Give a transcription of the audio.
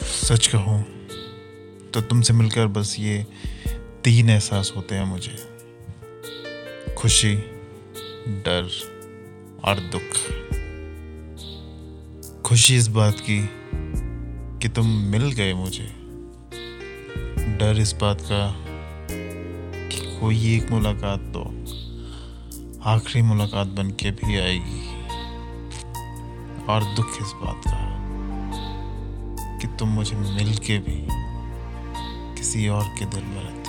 सच कहूँ तो तुमसे मिलकर बस ये तीन एहसास होते हैं मुझे। खुशी, डर और दुख। खुशी इस बात की कि तुम मिल गए मुझे। डर इस बात का कि कोई एक मुलाकात तो आखिरी मुलाकात बन के भी आएगी। और दुख इस बात का। कि तुम मुझे मिल के भी किसी और के दिल में रहते